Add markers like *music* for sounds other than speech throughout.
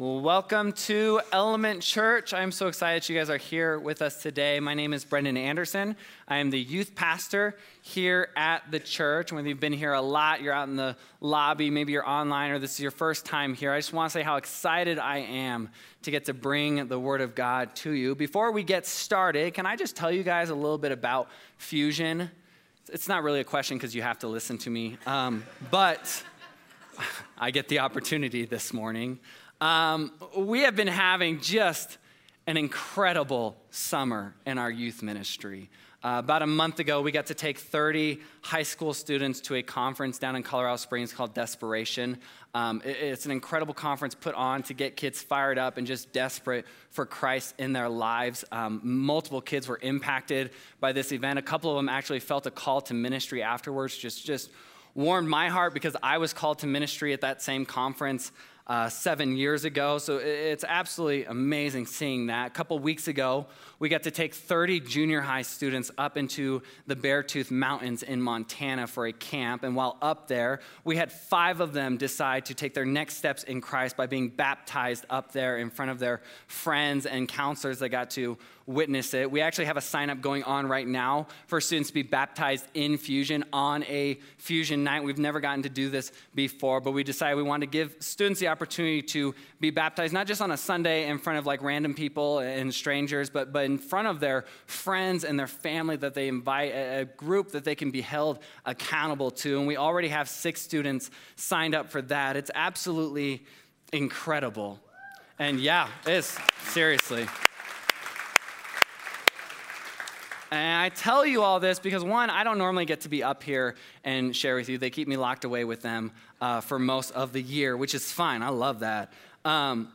Welcome to Element Church. I'm so excited you guys are here with us today. My name is Brendan Anderson. I am the youth pastor here at the church. Whether you've been here a lot, you're out in the lobby, maybe you're online, or this is your first time here, I just want to say how excited I am to get to bring the Word of God to you. Before we get started, can I just tell you guys a little bit about Fusion? It's not really a question because you have to listen to me, um, but *laughs* I get the opportunity this morning. Um, we have been having just an incredible summer in our youth ministry. Uh, about a month ago, we got to take 30 high school students to a conference down in Colorado Springs called Desperation. Um, it, it's an incredible conference put on to get kids fired up and just desperate for Christ in their lives. Um, multiple kids were impacted by this event. A couple of them actually felt a call to ministry afterwards, just, just warmed my heart because I was called to ministry at that same conference uh, seven years ago. So it's absolutely amazing seeing that. A couple weeks ago, we got to take 30 junior high students up into the Beartooth Mountains in Montana for a camp. And while up there, we had five of them decide to take their next steps in Christ by being baptized up there in front of their friends and counselors that got to witness it. We actually have a sign up going on right now for students to be baptized in Fusion on a Fusion night. We've never gotten to do this before, but we decided we wanted to give students the opportunity to be baptized, not just on a Sunday in front of like random people and strangers, but, but in front of their friends and their family that they invite, a, a group that they can be held accountable to. And we already have six students signed up for that. It's absolutely incredible. And yeah, it's seriously. And I tell you all this because, one, I don't normally get to be up here and share with you. They keep me locked away with them uh, for most of the year, which is fine. I love that. Um,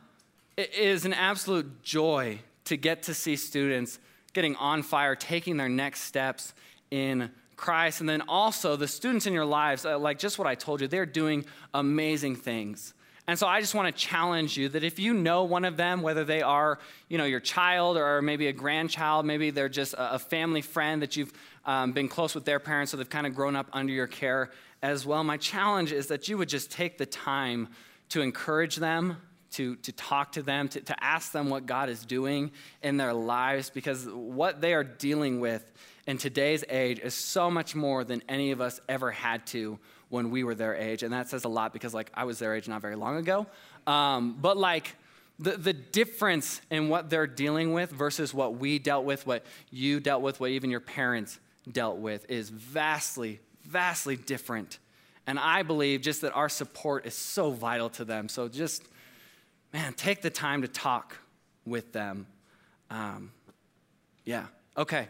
it is an absolute joy to get to see students getting on fire, taking their next steps in Christ. And then also, the students in your lives, uh, like just what I told you, they're doing amazing things. And so I just want to challenge you that if you know one of them, whether they are, you know, your child or maybe a grandchild, maybe they're just a family friend that you've um, been close with their parents, so they've kind of grown up under your care as well. My challenge is that you would just take the time to encourage them, to, to talk to them, to, to ask them what God is doing in their lives, because what they are dealing with in today's age is so much more than any of us ever had to when we were their age. And that says a lot because, like, I was their age not very long ago. Um, but, like, the, the difference in what they're dealing with versus what we dealt with, what you dealt with, what even your parents dealt with is vastly, vastly different. And I believe just that our support is so vital to them. So just, man, take the time to talk with them. Um, yeah, okay.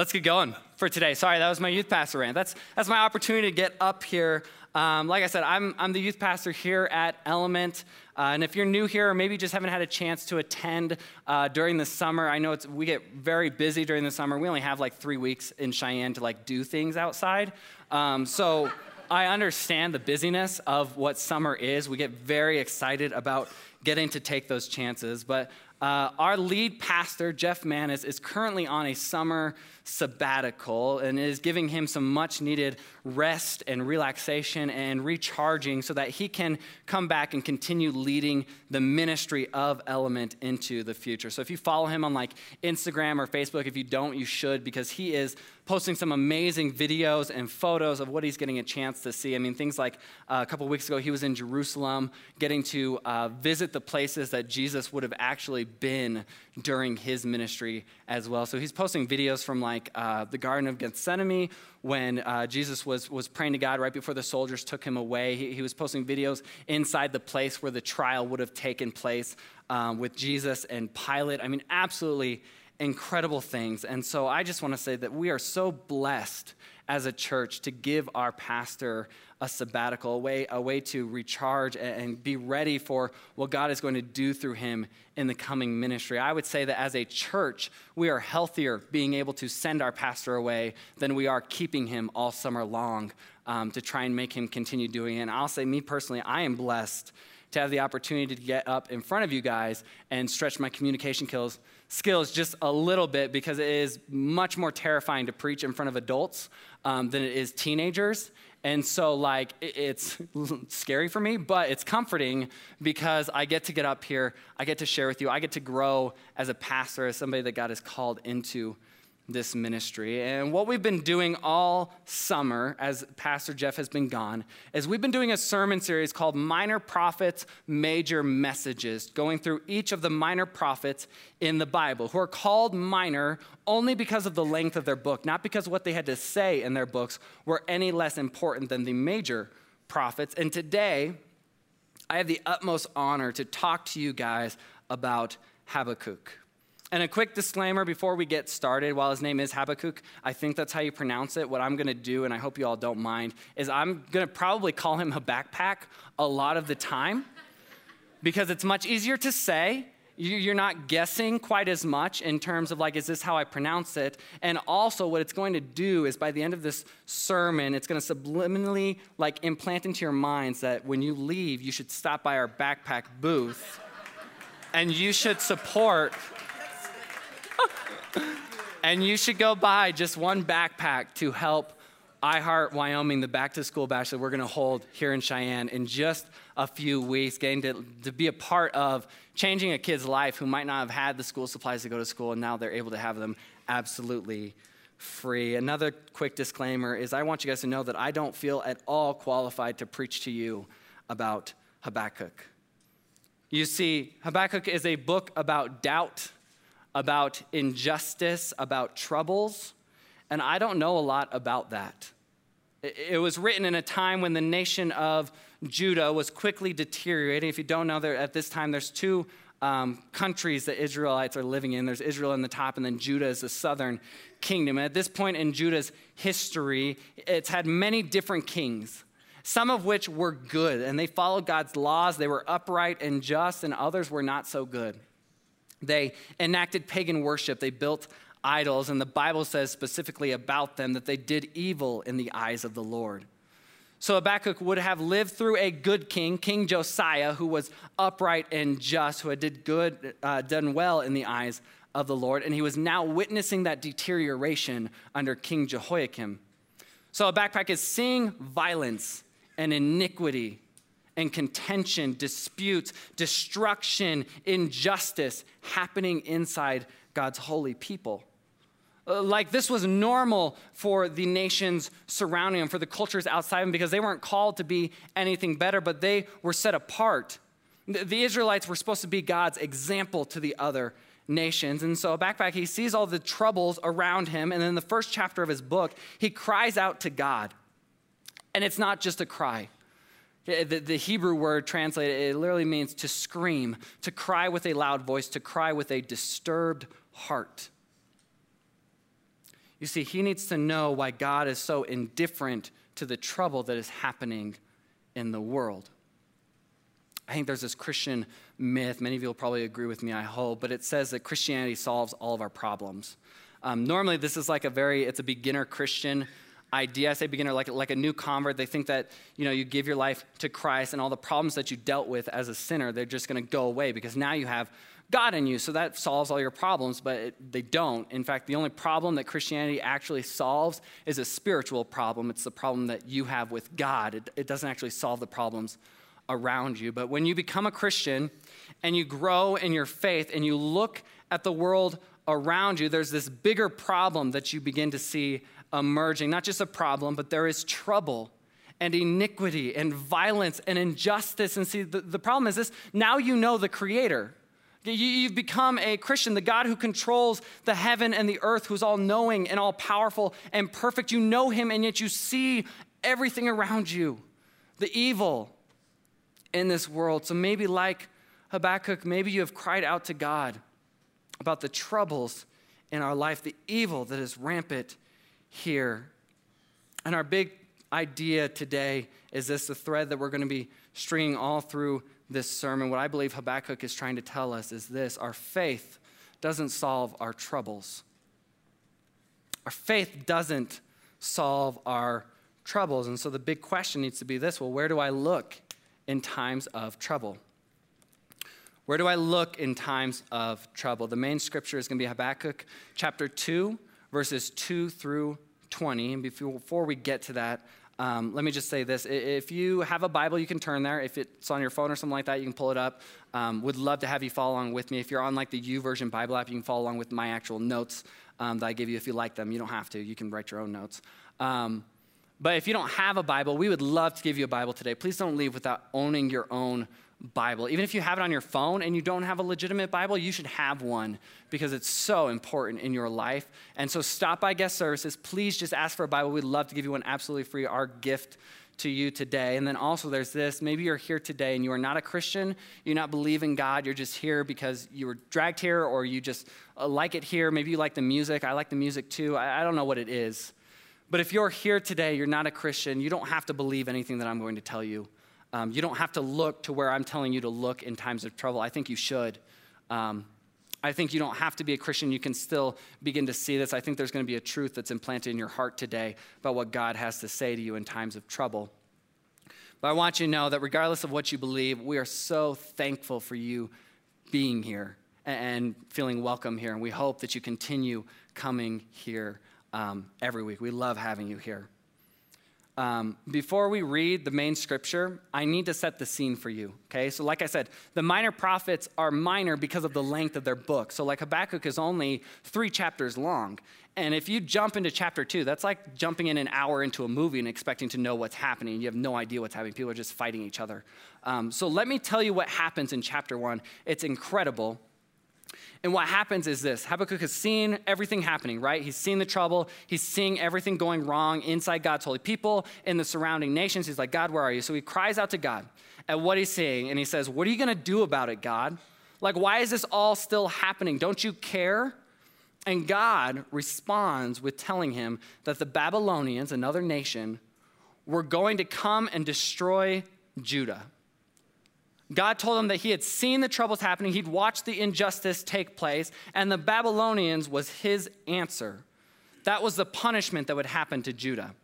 Let's get going for today. Sorry, that was my youth pastor rant. That's, that's my opportunity to get up here. Um, like I said, I'm, I'm the youth pastor here at Element. Uh, and if you're new here or maybe just haven't had a chance to attend uh, during the summer, I know it's we get very busy during the summer. We only have like three weeks in Cheyenne to like do things outside. Um, so *laughs* I understand the busyness of what summer is. We get very excited about getting to take those chances. But uh, our lead pastor, Jeff Manis, is currently on a summer sabbatical and is giving him some much needed rest and relaxation and recharging so that he can come back and continue leading the ministry of Element into the future. So if you follow him on like Instagram or Facebook, if you don't, you should because he is posting some amazing videos and photos of what he's getting a chance to see. I mean, things like uh, a couple weeks ago, he was in Jerusalem getting to uh, visit the places that Jesus would have actually been during his ministry as well. So he's posting videos from like uh, the Garden of Gethsemane when uh, Jesus was, was praying to God right before the soldiers took him away. He, he was posting videos inside the place where the trial would have taken place um, with Jesus and Pilate. I mean, absolutely incredible things. And so I just want to say that we are so blessed as a church to give our pastor a sabbatical, a way, a way to recharge and be ready for what God is going to do through him in the coming ministry. I would say that as a church, we are healthier being able to send our pastor away than we are keeping him all summer long um, to try and make him continue doing it. And I'll say, me personally, I am blessed to have the opportunity to get up in front of you guys and stretch my communication skills skills just a little bit because it is much more terrifying to preach in front of adults um, than it is teenagers. And so, like, it's *laughs* scary for me, but it's comforting because I get to get up here, I get to share with you, I get to grow as a pastor, as somebody that God has called into this ministry. And what we've been doing all summer, as Pastor Jeff has been gone, is we've been doing a sermon series called Minor Prophets, Major Messages, going through each of the minor prophets in the Bible, who are called minor only because of the length of their book, not because what they had to say in their books were any less important than the major prophets. And today, I have the utmost honor to talk to you guys about Habakkuk. And a quick disclaimer before we get started while his name is Habakkuk, I think that's how you pronounce it. What I'm going to do, and I hope you all don't mind, is I'm going to probably call him a backpack a lot of the time because it's much easier to say. You're not guessing quite as much in terms of like, is this how I pronounce it? And also, what it's going to do is by the end of this sermon, it's going to subliminally like implant into your minds that when you leave, you should stop by our backpack booth and you should support and you should go buy just one backpack to help iHeart Wyoming, the back to school bash that we're going to hold here in Cheyenne in just a few weeks, getting to, to be a part of changing a kid's life who might not have had the school supplies to go to school, and now they're able to have them absolutely free. Another quick disclaimer is I want you guys to know that I don't feel at all qualified to preach to you about Habakkuk. You see, Habakkuk is a book about doubt about injustice, about troubles, and I don't know a lot about that. It was written in a time when the nation of Judah was quickly deteriorating. If you don't know, there at this time there's two um, countries that Israelites are living in. There's Israel in the top, and then Judah is the southern kingdom. And at this point in Judah's history, it's had many different kings, some of which were good, and they followed God's laws. They were upright and just, and others were not so good. They enacted pagan worship, they built idols, and the Bible says specifically about them that they did evil in the eyes of the Lord. So Habakkuk would have lived through a good king, King Josiah, who was upright and just, who had did good, uh, done well in the eyes of the Lord, and he was now witnessing that deterioration under King Jehoiakim. So Habakkuk is seeing violence and iniquity and contention, disputes, destruction, injustice happening inside God's holy people. Uh, like this was normal for the nations surrounding them, for the cultures outside them, because they weren't called to be anything better, but they were set apart. The Israelites were supposed to be God's example to the other nations. And so, backpack, he sees all the troubles around him. And in the first chapter of his book, he cries out to God. And it's not just a cry, the, the, Hebrew word translated, it literally means to scream, to cry with a loud voice, to cry with a disturbed heart. You see, he needs to know why God is so indifferent to the trouble that is happening in the world. I think there's this Christian myth, many of you will probably agree with me, I hope, but it says that Christianity solves all of our problems. Um, normally, this is like a very, it's a beginner Christian idea. I say beginner, like, like a new convert. They think that, you know, you give your life to Christ and all the problems that you dealt with as a sinner, they're just going to go away because now you have God in you. So that solves all your problems, but it, they don't. In fact, the only problem that Christianity actually solves is a spiritual problem. It's the problem that you have with God. It, it doesn't actually solve the problems around you. But when you become a Christian and you grow in your faith and you look at the world around you, there's this bigger problem that you begin to see emerging. Not just a problem, but there is trouble and iniquity and violence and injustice. And see, the, the problem is this now you know the Creator. You've become a Christian, the God who controls the heaven and the earth, who's all knowing and all powerful and perfect. You know Him, and yet you see everything around you, the evil in this world. So maybe, like Habakkuk, maybe you have cried out to God about the troubles in our life, the evil that is rampant here. And our big idea today is this the thread that we're going to be stringing all through this sermon. What I believe Habakkuk is trying to tell us is this our faith doesn't solve our troubles. Our faith doesn't solve our troubles. And so the big question needs to be this well, where do I look in times of trouble? Where do I look in times of trouble? The main scripture is going to be Habakkuk chapter 2, verses 2 through 20. And before we get to that, Um, let me just say this. If you have a Bible, you can turn there. If it's on your phone or something like that, you can pull it up. Um, would love to have you follow along with me. If you're on like the YouVersion Bible app, you can follow along with my actual notes um, that I give you if you like them. You don't have to. You can write your own notes. Um, but if you don't have a Bible, we would love to give you a Bible today. Please don't leave without owning your own Bible. Even if you have it on your phone and you don't have a legitimate Bible, you should have one because it's so important in your life. And so stop by guest services. Please just ask for a Bible. We'd love to give you one absolutely free, our gift to you today. And then also there's this maybe you're here today and you are not a Christian, You're not believe in God, you're just here because you were dragged here or you just uh, like it here. Maybe you like the music. I like the music too. I, I don't know what it is. But if you're here today, you're not a Christian, you don't have to believe anything that I'm going to tell you. Um, you don't have to look to where I'm telling you to look in times of trouble. I think you should. Um, I think you don't have to be a Christian. You can still begin to see this. I think there's going to be a truth that's implanted in your heart today about what God has to say to you in times of trouble. But I want you to know that regardless of what you believe, we are so thankful for you being here and feeling welcome here. And we hope that you continue coming here um, every week. We love having you here. Um, before we read the main scripture, I need to set the scene for you. Okay, so like I said, the minor prophets are minor because of the length of their book. So, like Habakkuk is only three chapters long. And if you jump into chapter two, that's like jumping in an hour into a movie and expecting to know what's happening. You have no idea what's happening. People are just fighting each other. Um, so, let me tell you what happens in chapter one. It's incredible. And what happens is this Habakkuk has seen everything happening, right? He's seen the trouble. He's seeing everything going wrong inside God's holy people, in the surrounding nations. He's like, God, where are you? So he cries out to God at what he's seeing, and he says, What are you going to do about it, God? Like, why is this all still happening? Don't you care? And God responds with telling him that the Babylonians, another nation, were going to come and destroy Judah. God told him that he had seen the troubles happening, he'd watched the injustice take place, and the Babylonians was his answer. That was the punishment that would happen to Judah.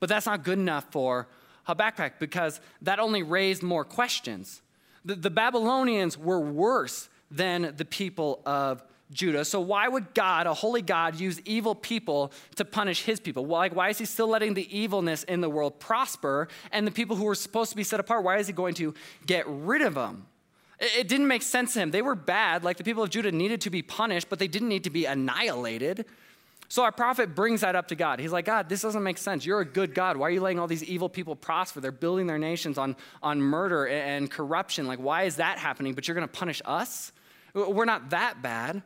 But that's not good enough for Habakkuk because that only raised more questions. The, the Babylonians were worse than the people of Judah. So why would God, a holy God, use evil people to punish his people? Like, why is he still letting the evilness in the world prosper and the people who were supposed to be set apart, why is he going to get rid of them? It, didn't make sense to him. They were bad, like the people of Judah needed to be punished, but they didn't need to be annihilated. So our prophet brings that up to God. He's like, God, this doesn't make sense. You're a good God. Why are you letting all these evil people prosper? They're building their nations on, on murder and corruption. Like, why is that happening? But you're going to punish us? We're not that bad.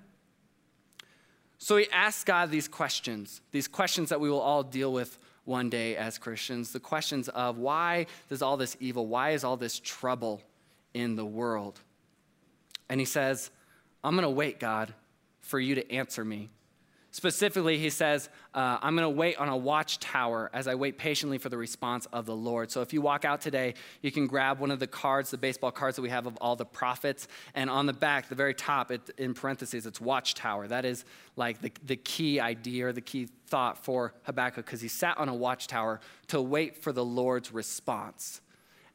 So he asks God these questions, these questions that we will all deal with one day as Christians the questions of why does all this evil, why is all this trouble in the world? And he says, I'm going to wait, God, for you to answer me. Specifically, he says, uh, I'm going to wait on a watchtower as I wait patiently for the response of the Lord. So if you walk out today, you can grab one of the cards, the baseball cards that we have of all the prophets. And on the back, the very top, it, in parentheses, it's watchtower. That is like the, the key idea or the key thought for Habakkuk because he sat on a watchtower to wait for the Lord's response.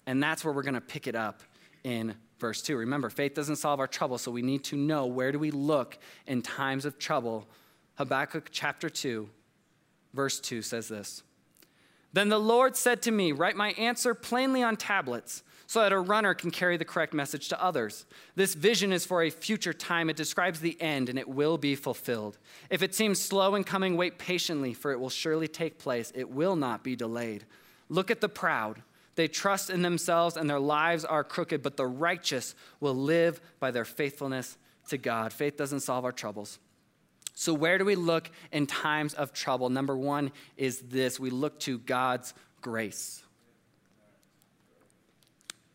And that's where we're going to pick it up in verse 2. Remember, faith doesn't solve our trouble, so we need to know where do we look in times of trouble Habakkuk chapter 2, verse 2 says this Then the Lord said to me, Write my answer plainly on tablets so that a runner can carry the correct message to others. This vision is for a future time. It describes the end and it will be fulfilled. If it seems slow in coming, wait patiently, for it will surely take place. It will not be delayed. Look at the proud. They trust in themselves and their lives are crooked, but the righteous will live by their faithfulness to God. Faith doesn't solve our troubles. So, where do we look in times of trouble? Number one is this we look to God's grace.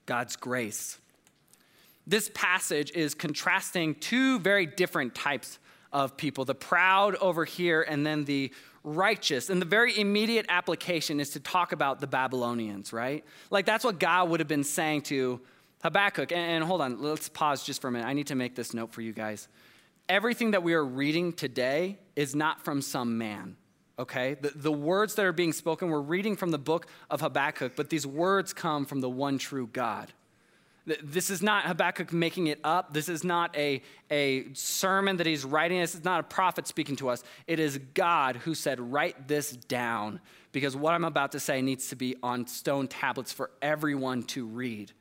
God's grace. This passage is contrasting two very different types of people the proud over here, and then the righteous. And the very immediate application is to talk about the Babylonians, right? Like that's what God would have been saying to Habakkuk. And, and hold on, let's pause just for a minute. I need to make this note for you guys everything that we are reading today is not from some man, okay? The, the words that are being spoken, we're reading from the book of Habakkuk, but these words come from the one true God. This is not Habakkuk making it up. This is not a, a sermon that he's writing. This is not a prophet speaking to us. It is God who said, Write this down because what I'm about to say needs to be on stone tablets for everyone to read,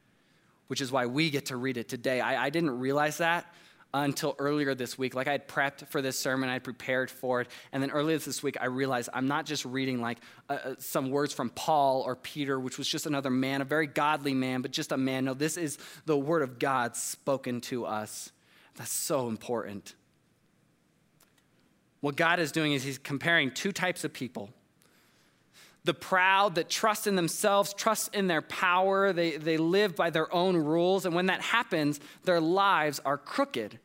which is why we get to read it today. I, I didn't realize that until earlier this week. Like I had prepped for this sermon, I had prepared for it. And then earlier this week, I realized I'm not just reading like uh, uh, some words from Paul or Peter, which was just another man, a very godly man, but just a man. No, this is the word of God spoken to us. That's so important. What God is doing is He's comparing two types of people the proud that trust in themselves, trust in their power, they, they live by their own rules. And when that happens, their lives are crooked.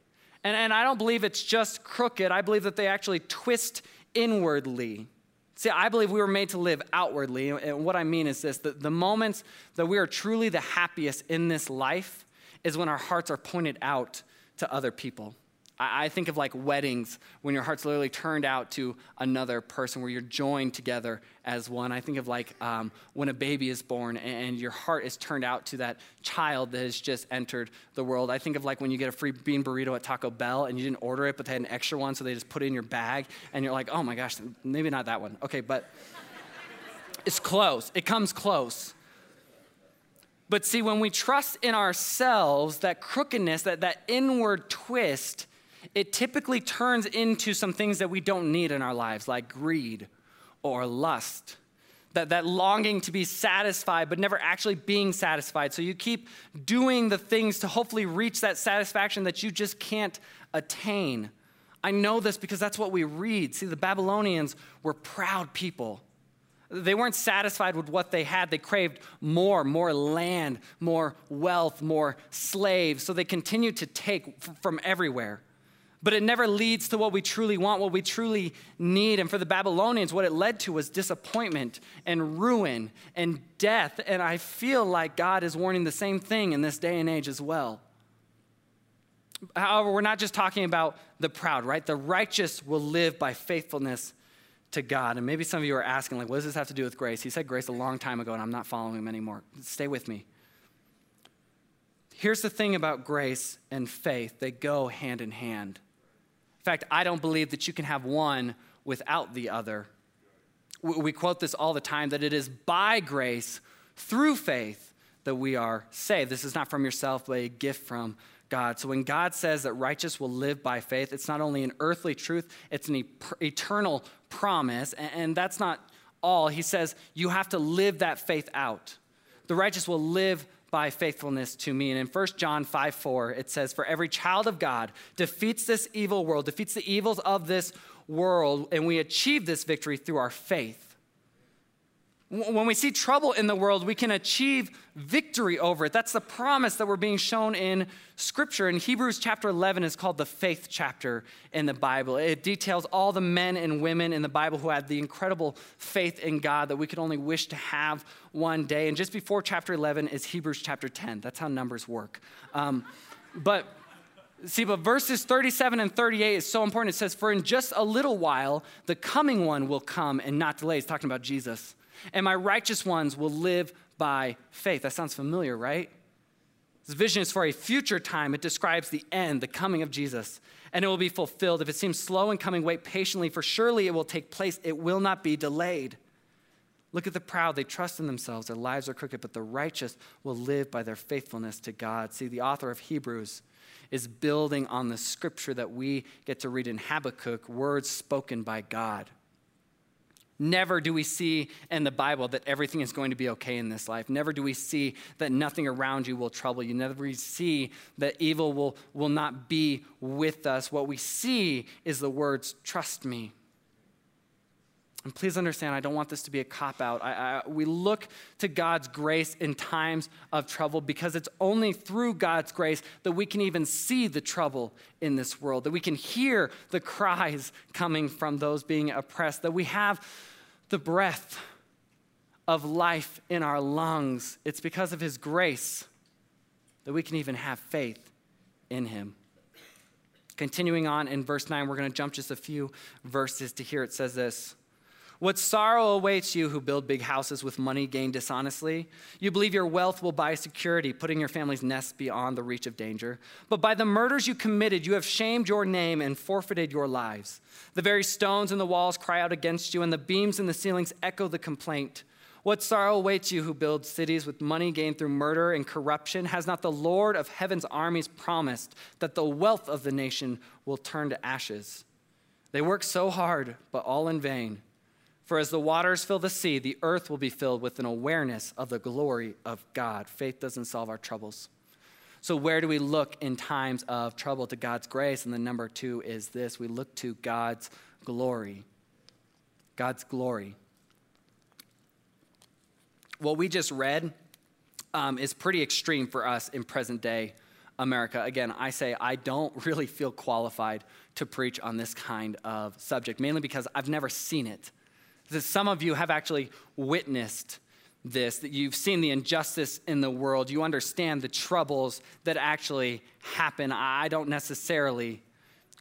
And, and I don't believe it's just crooked, I believe that they actually twist inwardly. See, I believe we were made to live outwardly. And what I mean is this the, the moments that we are truly the happiest in this life is when our hearts are pointed out to other people. I think of like weddings when your heart's literally turned out to another person, where you're joined together as one. I think of like um, when a baby is born and your heart is turned out to that child that has just entered the world. I think of like when you get a free bean burrito at Taco Bell and you didn't order it, but they had an extra one, so they just put it in your bag, and you're like, oh my gosh, maybe not that one. Okay, but *laughs* it's close. It comes close. But see, when we trust in ourselves, that crookedness, that, that inward twist, it typically turns into some things that we don't need in our lives, like greed or lust. That, that longing to be satisfied, but never actually being satisfied. So you keep doing the things to hopefully reach that satisfaction that you just can't attain. I know this because that's what we read. See, the Babylonians were proud people. They weren't satisfied with what they had. They craved more, more land, more wealth, more slaves. So they continued to take from everywhere but it never leads to what we truly want, what we truly need. And for the Babylonians, what it led to was disappointment and ruin and death. And I feel like God is warning the same thing in this day and age as well. However, we're not just talking about the proud, right? The righteous will live by faithfulness to God. And maybe some of you are asking, like, what does this have to do with grace? He said grace a long time ago, and I'm not following him anymore. Stay with me. Here's the thing about grace and faith they go hand in hand fact, I don't believe that you can have one without the other. We quote this all the time that it is by grace through faith that we are saved. This is not from yourself, but a gift from God. So when God says that righteous will live by faith, it's not only an earthly truth, it's an eternal promise. And that's not all. He says you have to live that faith out. The righteous will live by faithfulness to me. And in 1 John 5 4, it says, For every child of God defeats this evil world, defeats the evils of this world, and we achieve this victory through our faith. When we see trouble in the world, we can achieve victory over it. That's the promise that we're being shown in Scripture. And Hebrews chapter 11 is called the faith chapter in the Bible. It details all the men and women in the Bible who had the incredible faith in God that we could only wish to have one day. And just before chapter 11 is Hebrews chapter 10. That's how numbers work. Um, but See, but verses 37 and 38 is so important. It says, For in just a little while, the coming one will come and not delay. It's talking about Jesus and my righteous ones will live by faith. That sounds familiar, right? This vision is for a future time. It describes the end, the coming of Jesus, and it will be fulfilled. If it seems slow in coming, wait patiently, for surely it will take place. It will not be delayed. Look at the proud. They trust in themselves. Their lives are crooked, but the righteous will live by their faithfulness to God. See, the author of Hebrews is building on the scripture that we get to read in Habakkuk, words spoken by God. Never do we see in the Bible that everything is going to be okay in this life. Never do we see that nothing around you will trouble you. Never we see that evil will, will not be with us. What we see is the words, trust me. And please understand, I don't want this to be a cop out. we look to God's grace in times of trouble because it's only through God's grace that we can even see the trouble in this world, that we can hear the cries coming from those being oppressed, that we have the breath of life in our lungs. It's because of His grace that we can even have faith in Him. Continuing on in verse 9, we're going to jump just a few verses to here. It says this What sorrow awaits you who build big houses with money gained dishonestly? You believe your wealth will buy security, putting your family's nest beyond the reach of danger. But by the murders you committed, you have shamed your name and forfeited your lives. The very stones in the walls cry out against you, and the beams in the ceilings echo the complaint. What sorrow awaits you who build cities with money gained through murder and corruption? Has not the Lord of heaven's armies promised that the wealth of the nation will turn to ashes? They work so hard, but all in vain. For as the waters fill the sea, the earth will be filled with an awareness of the glory of God. Faith doesn't solve our troubles. So, where do we look in times of trouble? To God's grace. And the number two is this we look to God's glory. God's glory. What we just read um, is pretty extreme for us in present day America. Again, I say I don't really feel qualified to preach on this kind of subject, mainly because I've never seen it that some of you have actually witnessed this, that you've seen the injustice in the world. You understand the troubles that actually happen. I don't necessarily.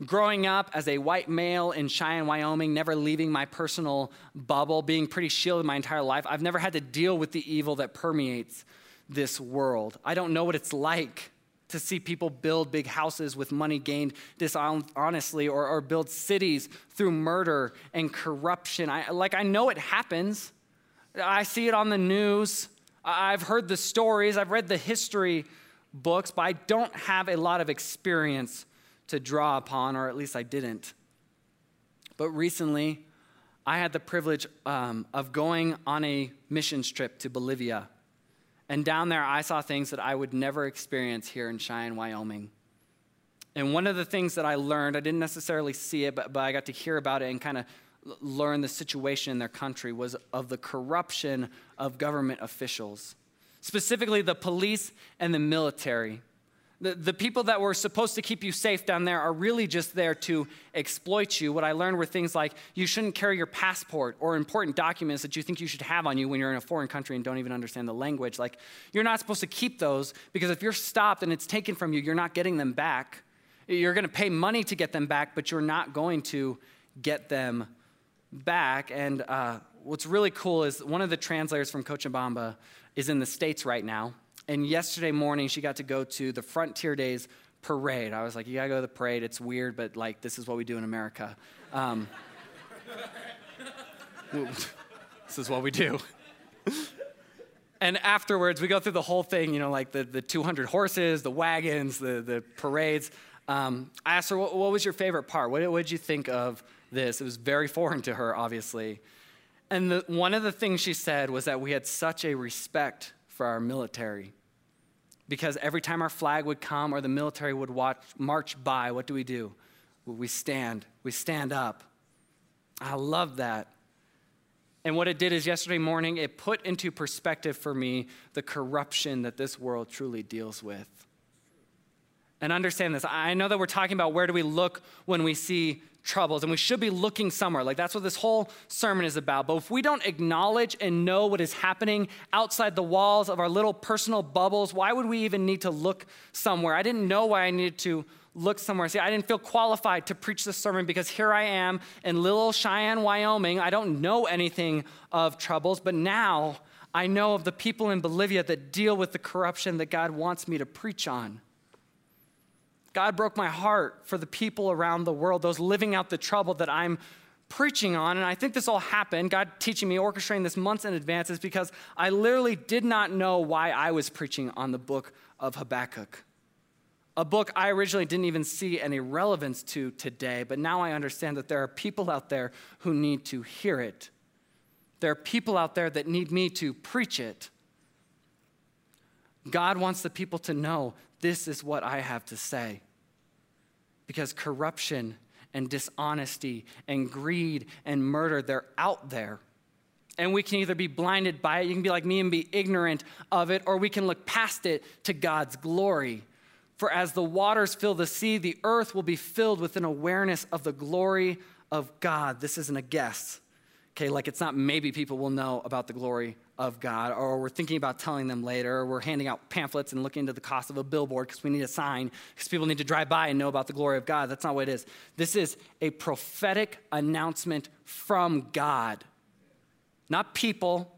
Growing up as a white male in Cheyenne, Wyoming, never leaving my personal bubble, being pretty shielded my entire life, I've never had to deal with the evil that permeates this world. I don't know what it's like to see people build big houses with money gained dishonestly or, or build cities through murder and corruption. I, like, I know it happens. I see it on the news. I've heard the stories. I've read the history books, but I don't have a lot of experience to draw upon, or at least I didn't. But recently, I had the privilege um, of going on a missions trip to Bolivia. And down there, I saw things that I would never experience here in Cheyenne, Wyoming. And one of the things that I learned, I didn't necessarily see it, but, but I got to hear about it and kind of learn the situation in their country, was of the corruption of government officials, specifically the police and the military. The, the people that were supposed to keep you safe down there are really just there to exploit you. What I learned were things like you shouldn't carry your passport or important documents that you think you should have on you when you're in a foreign country and don't even understand the language. Like, you're not supposed to keep those because if you're stopped and it's taken from you, you're not getting them back. You're going to pay money to get them back, but you're not going to get them back. And uh, what's really cool is one of the translators from Cochabamba is in the States right now and yesterday morning, she got to go to the Frontier Days parade. I was like, you gotta go to the parade. It's weird, but like, this is what we do in America. Um, *laughs* this is what we do. and afterwards, we go through the whole thing, you know, like the, the 200 horses, the wagons, the, the parades. Um, I asked her, what, what, was your favorite part? What, what did you think of this? It was very foreign to her, obviously. And the, one of the things she said was that we had such a respect for our military. Because every time our flag would come or the military would watch, march by, what do we do? We stand. We stand up. I love that. And what it did is yesterday morning, it put into perspective for me the corruption that this world truly deals with. And understand this. I know that we're talking about where do we look when we see troubles, and we should be looking somewhere. Like that's what this whole sermon is about. But if we don't acknowledge and know what is happening outside the walls of our little personal bubbles, why would we even need to look somewhere? I didn't know why I needed to look somewhere. See, I didn't feel qualified to preach this sermon because here I am in little Cheyenne, Wyoming. I don't know anything of troubles, but now I know of the people in Bolivia that deal with the corruption that God wants me to preach on. God broke my heart for the people around the world, those living out the trouble that I'm preaching on. And I think this all happened, God teaching me, orchestrating this months in advance, is because I literally did not know why I was preaching on the book of Habakkuk. A book I originally didn't even see any relevance to today, but now I understand that there are people out there who need to hear it. There are people out there that need me to preach it. God wants the people to know this is what I have to say because corruption and dishonesty and greed and murder, they're out there. And we can either be blinded by it, you can be like me and be ignorant of it, or we can look past it to God's glory. For as the waters fill the sea, the earth will be filled with an awareness of the glory of God. This isn't a guess. Okay, like it's not maybe people will know about the glory of God, or we're thinking about telling them later, or we're handing out pamphlets and looking into the cost of a billboard because we need a sign, because people need to drive by and know about the glory of God. That's not what it is. This is a prophetic announcement from God not people.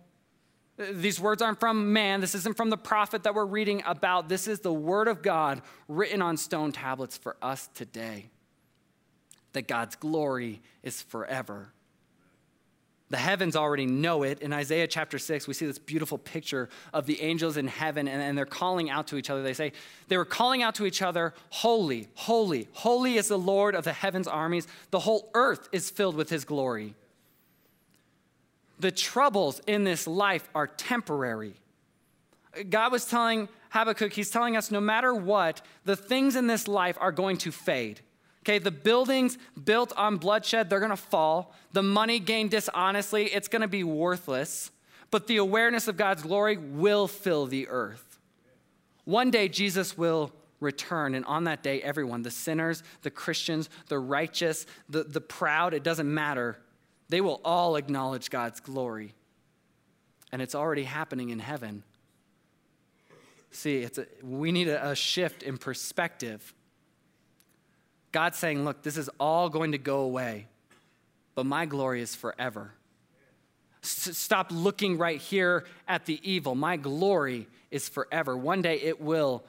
These words aren't from man. This isn't from the prophet that we're reading about. This is the word of God written on stone tablets for us today. That God's glory is forever. The heavens already know it. In Isaiah chapter 6, we see this beautiful picture of the angels in heaven, and, and, they're calling out to each other. They say, they were calling out to each other, Holy, holy, holy is the Lord of the heavens' armies. The whole earth is filled with his glory. The troubles in this life are temporary. God was telling Habakkuk, He's telling us no matter what, the things in this life are going to fade. Okay, the buildings built on bloodshed, they're gonna fall. The money gained dishonestly, it's gonna be worthless. But the awareness of God's glory will fill the earth. One day, Jesus will return, and on that day, everyone the sinners, the Christians, the righteous, the, the proud it doesn't matter they will all acknowledge God's glory. And it's already happening in heaven. See, it's a, we need a, a shift in perspective. God's saying, look, this is all going to go away, but my glory is forever. S- stop looking right here at the evil. My glory is forever. One day it will,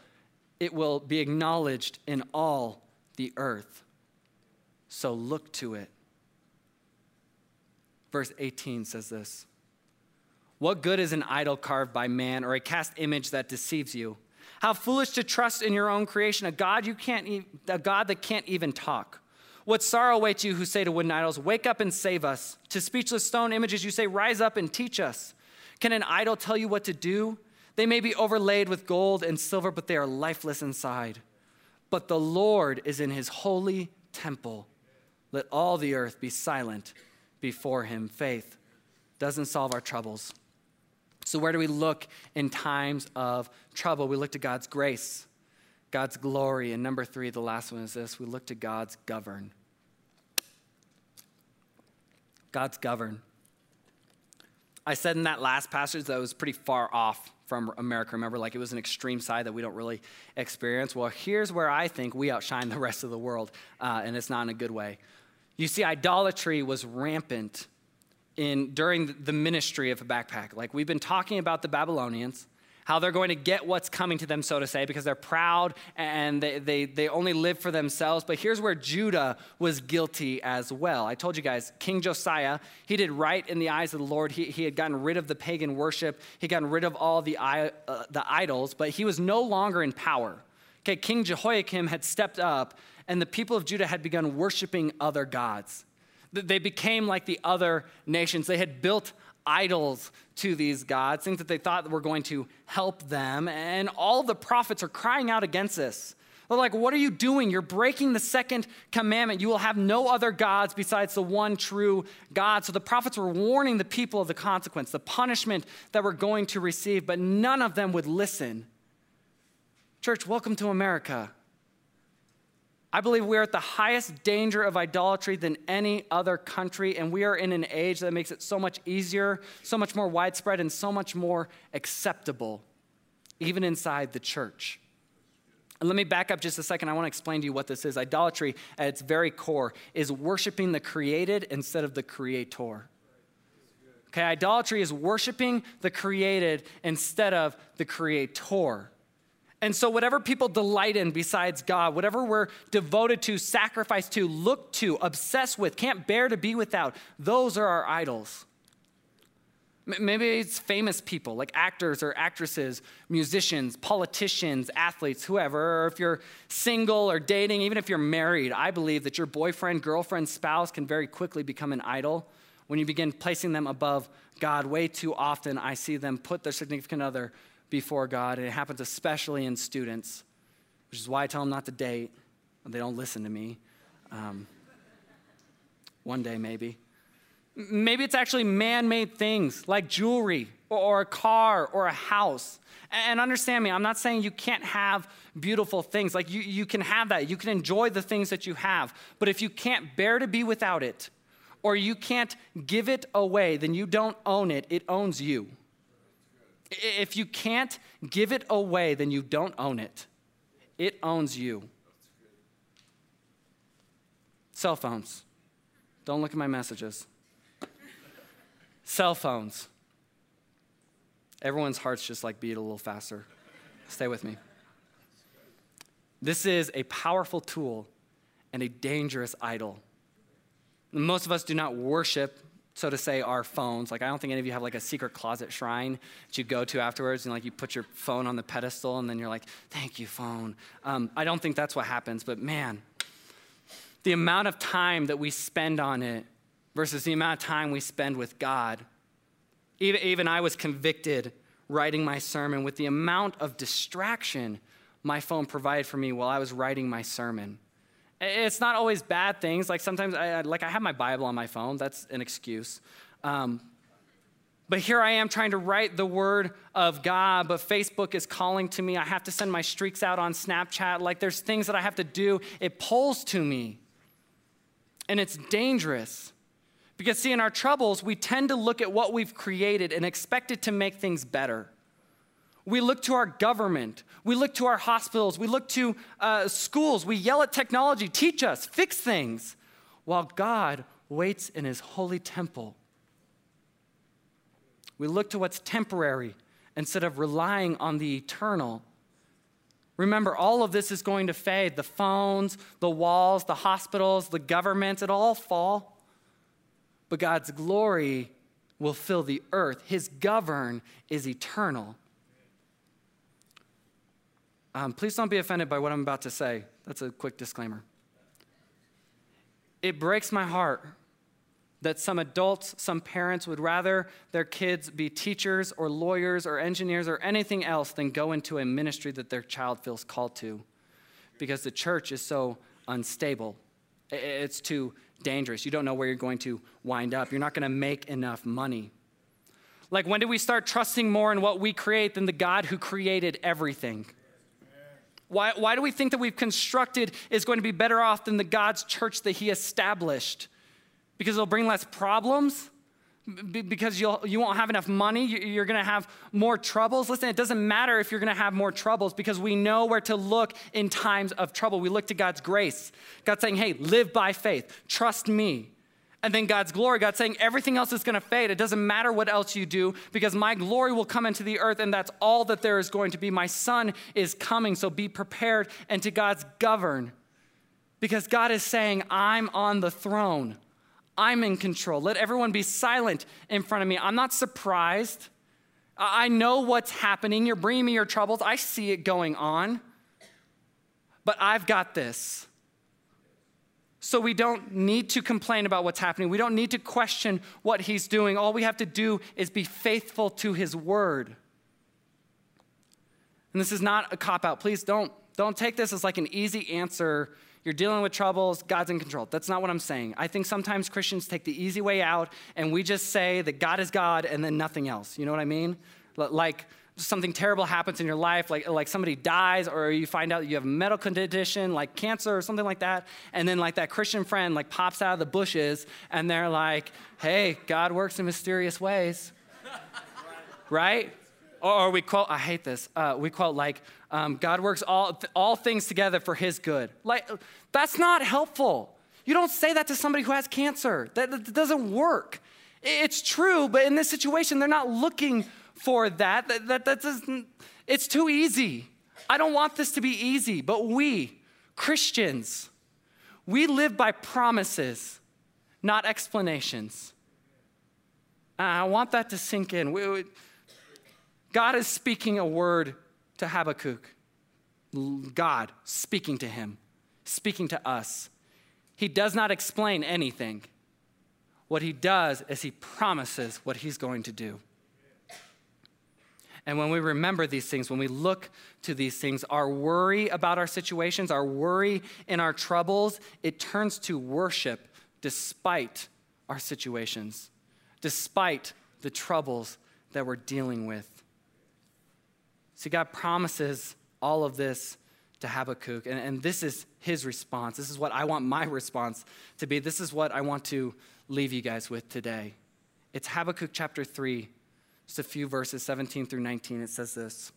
it will be acknowledged in all the earth. So look to it. Verse 18 says this What good is an idol carved by man or a cast image that deceives you? How foolish to trust in your own creation, a God, you can't, a God that can't even talk. What sorrow awaits you who say to wooden idols, Wake up and save us. To speechless stone images, you say, Rise up and teach us. Can an idol tell you what to do? They may be overlaid with gold and silver, but they are lifeless inside. But the Lord is in his holy temple. Let all the earth be silent before Him. Faith doesn't solve our troubles. So, where do we look in times of trouble? We look to God's grace, God's glory. And number three, the last one is this we look to God's govern. God's govern. I said in that last passage that was pretty far off from America. Remember, like it was an extreme side that we don't really experience. Well, here's where I think we outshine the rest of the world, uh, and it's not in a good way. You see, idolatry was rampant in, during the ministry of a backpack. Like we've been talking about the Babylonians, how they're going to get what's coming to them, so to say, because they're proud and they, they, they only live for themselves. But here's where Judah was guilty as well. I told you guys, King Josiah, he did right in the eyes of the Lord. He, he had gotten rid of the pagan worship, he had gotten rid of all the, uh, the idols, but he was no longer in power. Okay, King Jehoiakim had stepped up and the people of Judah had begun worshiping other gods. They became like the other nations. They had built idols to these gods, things that they thought were going to help them. And all the prophets are crying out against this. They're like, What are you doing? You're breaking the second commandment. You will have no other gods besides the one true God. So the prophets were warning the people of the consequence, the punishment that we're going to receive, but none of them would listen. Church, welcome to America. I believe we are at the highest danger of idolatry than any other country, and we are in an age that makes it so much easier, so much more widespread, and so much more acceptable, even inside the church. And let me back up just a second. I want to explain to you what this is. Idolatry, at its very core, is worshiping the created instead of the creator. Okay, idolatry is worshiping the created instead of the creator. And so, whatever people delight in besides God, whatever we're devoted to, sacrifice to, look to, obsess with, can't bear to be without, those are our idols. Maybe it's famous people like actors or actresses, musicians, politicians, athletes, whoever. Or if you're single or dating, even if you're married, I believe that your boyfriend, girlfriend, spouse can very quickly become an idol when you begin placing them above God. Way too often, I see them put their significant other before God, and it happens especially in students, which is why I tell them not to date. They don't listen to me. Um, one day, maybe. Maybe it's actually man made things like jewelry or, a car or a house. And understand me, I'm not saying you can't have beautiful things. Like you, you can have that, you can enjoy the things that you have. But if you can't bear to be without it, or you can't give it away, then you don't own it, it owns you. If you can't give it away, then you don't own it. It owns you. Cell phones. Don't look at my messages. Cell phones. Everyone's hearts just like beat a little faster. Stay with me. This is a powerful tool and a dangerous idol. Most of us do not worship, so to say, our phones. Like, I don't think any of you have like a secret closet shrine that you go to afterwards and like you put your phone on the pedestal and then you're like, thank you, phone. Um, I don't think that's what happens, but man, the amount of time that we spend on it versus the amount of time we spend with God. Even, even I was convicted writing my sermon with the amount of distraction my phone provided for me while I was writing my sermon. It's not always bad things. Like sometimes, I, like I have my Bible on my phone. That's an excuse. Um, but here I am trying to write the word of God, but Facebook is calling to me. I have to send my streaks out on Snapchat. Like there's things that I have to do. It pulls to me. And it's dangerous. Because, see, in our troubles, we tend to look at what we've created and expect it to make things better. We look to our government. We look to our hospitals. We look to uh, schools. We yell at technology, teach us, fix things, while God waits in his holy temple. We look to what's temporary instead of relying on the eternal. Remember, all of this is going to fade. The phones, the walls, the hospitals, the governments, it all fall. But God's glory will fill the earth. His govern is eternal. Um, please don't be offended by what I'm about to say. That's a quick disclaimer. It breaks my heart that some adults, some parents would rather their kids be teachers or lawyers or engineers or anything else than go into a ministry that their child feels called to because the church is so unstable. It's too dangerous. You don't know where you're going to wind up. You're not going to make enough money. Like, when do we start trusting more in what we create than the God who created everything? Why, why do we think that we've constructed is going to be better off than the God's church that He established? Because it'll bring less problems? because you'll, you won't have enough money, you're going to have more troubles. Listen, it doesn't matter if you're going to have more troubles because we know where to look in times of trouble. We look to God's grace. God saying, hey, live by faith, trust me. And then God's glory, God saying, everything else is going to fade. It doesn't matter what else you do because my glory will come into the earth and that's all that there is going to be. My son is coming, so be prepared and to God's govern. Because God is saying, I'm on the throne. I'm in control. Let everyone be silent in front of me. I'm not surprised. I know what's happening. You're bringing me your troubles. I see it going on. But I've got this. So we don't need to complain about what's happening. We don't need to question what he's doing. All we have to do is be faithful to his word. And this is not a cop out. Please don't, don't take this as like an easy answer. You're dealing with troubles, God's in control. That's not what I'm saying. I think sometimes Christians take the easy way out and we just say that God is God and then nothing else. You know what I mean? Like, something terrible happens in your life, like, like somebody dies, or you find out you have a medical condition like cancer or something like that, and then like that Christian friend like pops out of the bushes and they're like, hey, God works in mysterious ways. *laughs* right? Or, we quote, I hate this, uh, we quote like, um, God works all, all things together for his good. Like, that's not helpful. You don't say that to somebody who has cancer. That, that doesn't work. It's true, but in this situation, they're not looking for that. That, that, that doesn't, it's too easy. I don't want this to be easy, but we, Christians, we live by promises, not explanations. I want that to sink in. We, we, God is speaking a word to Habakkuk. God speaking to him, speaking to us. He does not explain anything. What he does is he promises what he's going to do. And when we remember these things, when we look to these things, our worry about our situations, our worry in our troubles, it turns to worship despite our situations, despite the troubles that we're dealing with. See, God promises all of this to Habakkuk, and, and this is his response. This is what I want my response to be. This is what I want to leave you guys with today. It's Habakkuk chapter 3, just a few verses, 17 through 19, it says this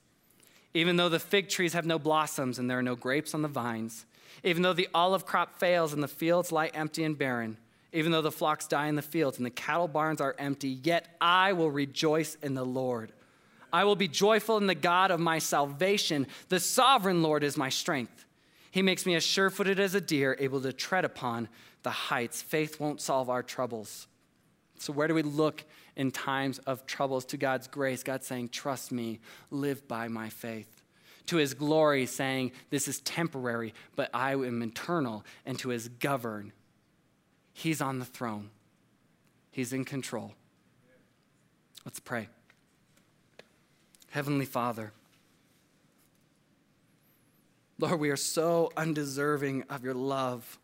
Even though the fig trees have no blossoms and there are no grapes on the vines, even though the olive crop fails and the fields lie empty and barren, Even though the flocks die in the fields and the cattle barns are empty, yet I will rejoice in the Lord. I will be joyful in the God of my salvation. The sovereign Lord is my strength. He makes me as sure footed as a deer, able to tread upon the heights. Faith won't solve our troubles. So, where do we look in times of troubles? To God's grace, God saying, Trust me, live by my faith. To his glory, saying, This is temporary, but I am eternal. And to his govern, He's on the throne, He's in control. Let's pray. Heavenly Father, Lord, we are so undeserving of your love,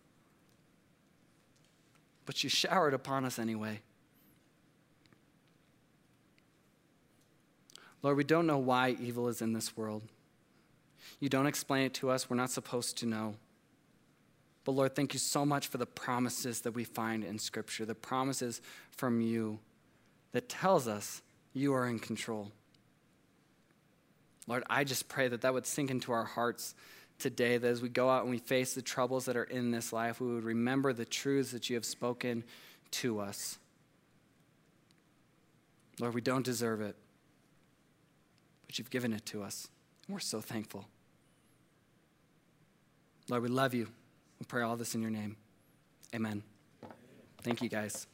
but you showered upon us anyway. Lord, we don't know why evil is in this world. You don't explain it to us. We're not supposed to know. But Lord, thank you so much for the promises that we find in Scripture, the promises from you that tells us you are in control. Lord, I just pray that that would sink into our hearts today, that as we go out and we face the troubles that are in this life, we would remember the truths that you have spoken to us. Lord, we don't deserve it, but you've given it to us. And we're so thankful. Lord, we love you. We pray all this in your name. Amen. Thank you, guys.